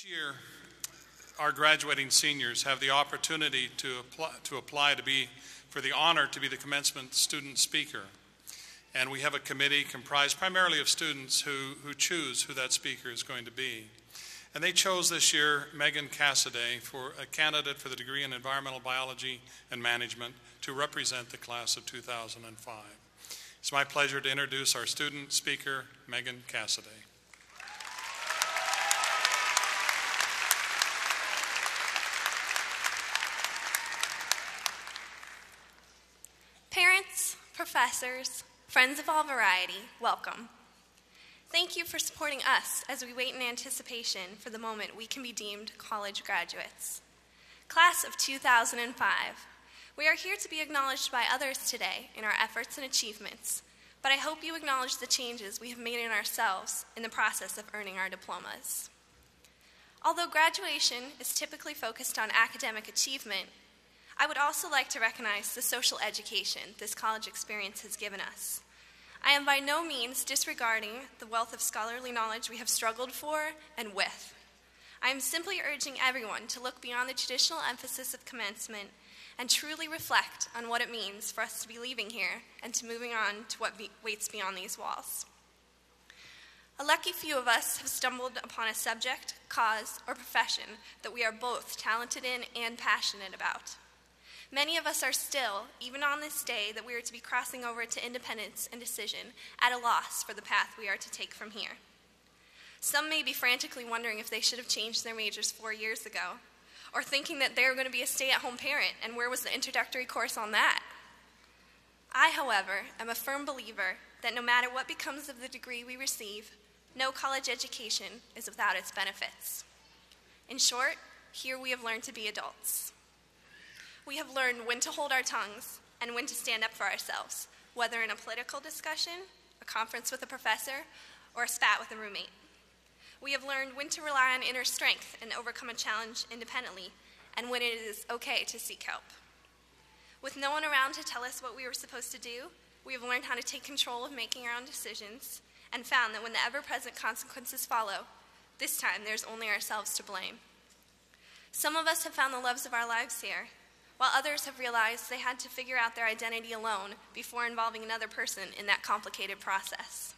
Each year, our graduating seniors have the opportunity to apply, to apply to be, for the honor to be the commencement student speaker. And we have a committee comprised primarily of students who, who choose who that speaker is going to be. And they chose this year Megan Cassidy for a candidate for the degree in environmental biology and management to represent the class of 2005. It's my pleasure to introduce our student speaker, Megan Cassidy. Parents, professors, friends of all variety, welcome. Thank you for supporting us as we wait in anticipation for the moment we can be deemed college graduates. Class of 2005, we are here to be acknowledged by others today in our efforts and achievements, but I hope you acknowledge the changes we have made in ourselves in the process of earning our diplomas. Although graduation is typically focused on academic achievement, I would also like to recognize the social education this college experience has given us. I am by no means disregarding the wealth of scholarly knowledge we have struggled for and with. I am simply urging everyone to look beyond the traditional emphasis of commencement and truly reflect on what it means for us to be leaving here and to moving on to what be- waits beyond these walls. A lucky few of us have stumbled upon a subject, cause, or profession that we are both talented in and passionate about. Many of us are still, even on this day that we are to be crossing over to independence and decision, at a loss for the path we are to take from here. Some may be frantically wondering if they should have changed their majors four years ago, or thinking that they were going to be a stay at home parent, and where was the introductory course on that? I, however, am a firm believer that no matter what becomes of the degree we receive, no college education is without its benefits. In short, here we have learned to be adults. We have learned when to hold our tongues and when to stand up for ourselves, whether in a political discussion, a conference with a professor, or a spat with a roommate. We have learned when to rely on inner strength and overcome a challenge independently, and when it is okay to seek help. With no one around to tell us what we were supposed to do, we have learned how to take control of making our own decisions and found that when the ever present consequences follow, this time there's only ourselves to blame. Some of us have found the loves of our lives here, while others have realized they had to figure out their identity alone before involving another person in that complicated process.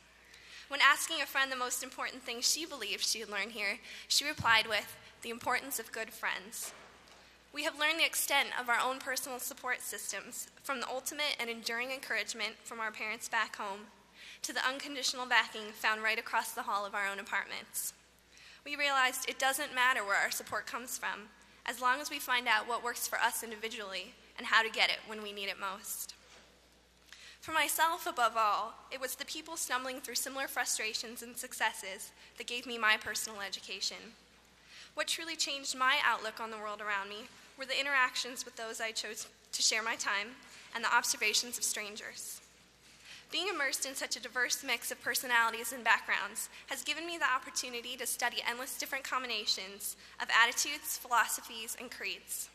When asking a friend the most important thing she believed she had learned here, she replied with, The importance of good friends. We have learned the extent of our own personal support systems, from the ultimate and enduring encouragement from our parents back home to the unconditional backing found right across the hall of our own apartments. We realized it doesn't matter where our support comes from, as long as we find out what works for us individually and how to get it when we need it most. For myself, above all, it was the people stumbling through similar frustrations and successes that gave me my personal education. What truly changed my outlook on the world around me were the interactions with those I chose to share my time and the observations of strangers. Being immersed in such a diverse mix of personalities and backgrounds has given me the opportunity to study endless different combinations of attitudes, philosophies, and creeds.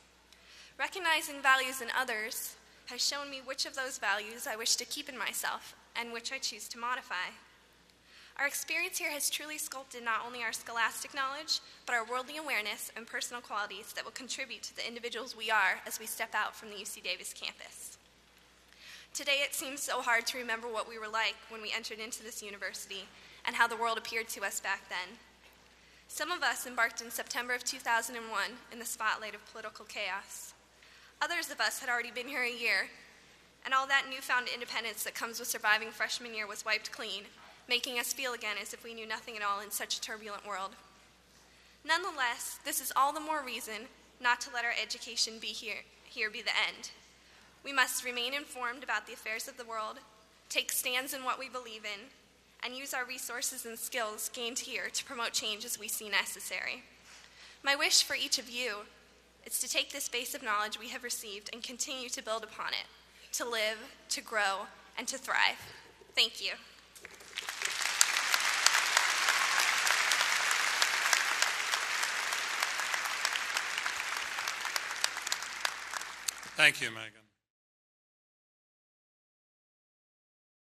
Recognizing values in others has shown me which of those values I wish to keep in myself and which I choose to modify. Our experience here has truly sculpted not only our scholastic knowledge, but our worldly awareness and personal qualities that will contribute to the individuals we are as we step out from the UC Davis campus. Today it seems so hard to remember what we were like when we entered into this university and how the world appeared to us back then. Some of us embarked in September of 2001 in the spotlight of political chaos. Others of us had already been here a year, and all that newfound independence that comes with surviving freshman year was wiped clean, making us feel again as if we knew nothing at all in such a turbulent world. Nonetheless, this is all the more reason not to let our education be here, here be the end. We must remain informed about the affairs of the world, take stands in what we believe in, and use our resources and skills gained here to promote change as we see necessary. My wish for each of you is to take this base of knowledge we have received and continue to build upon it, to live, to grow, and to thrive. Thank you. Thank you, Megan.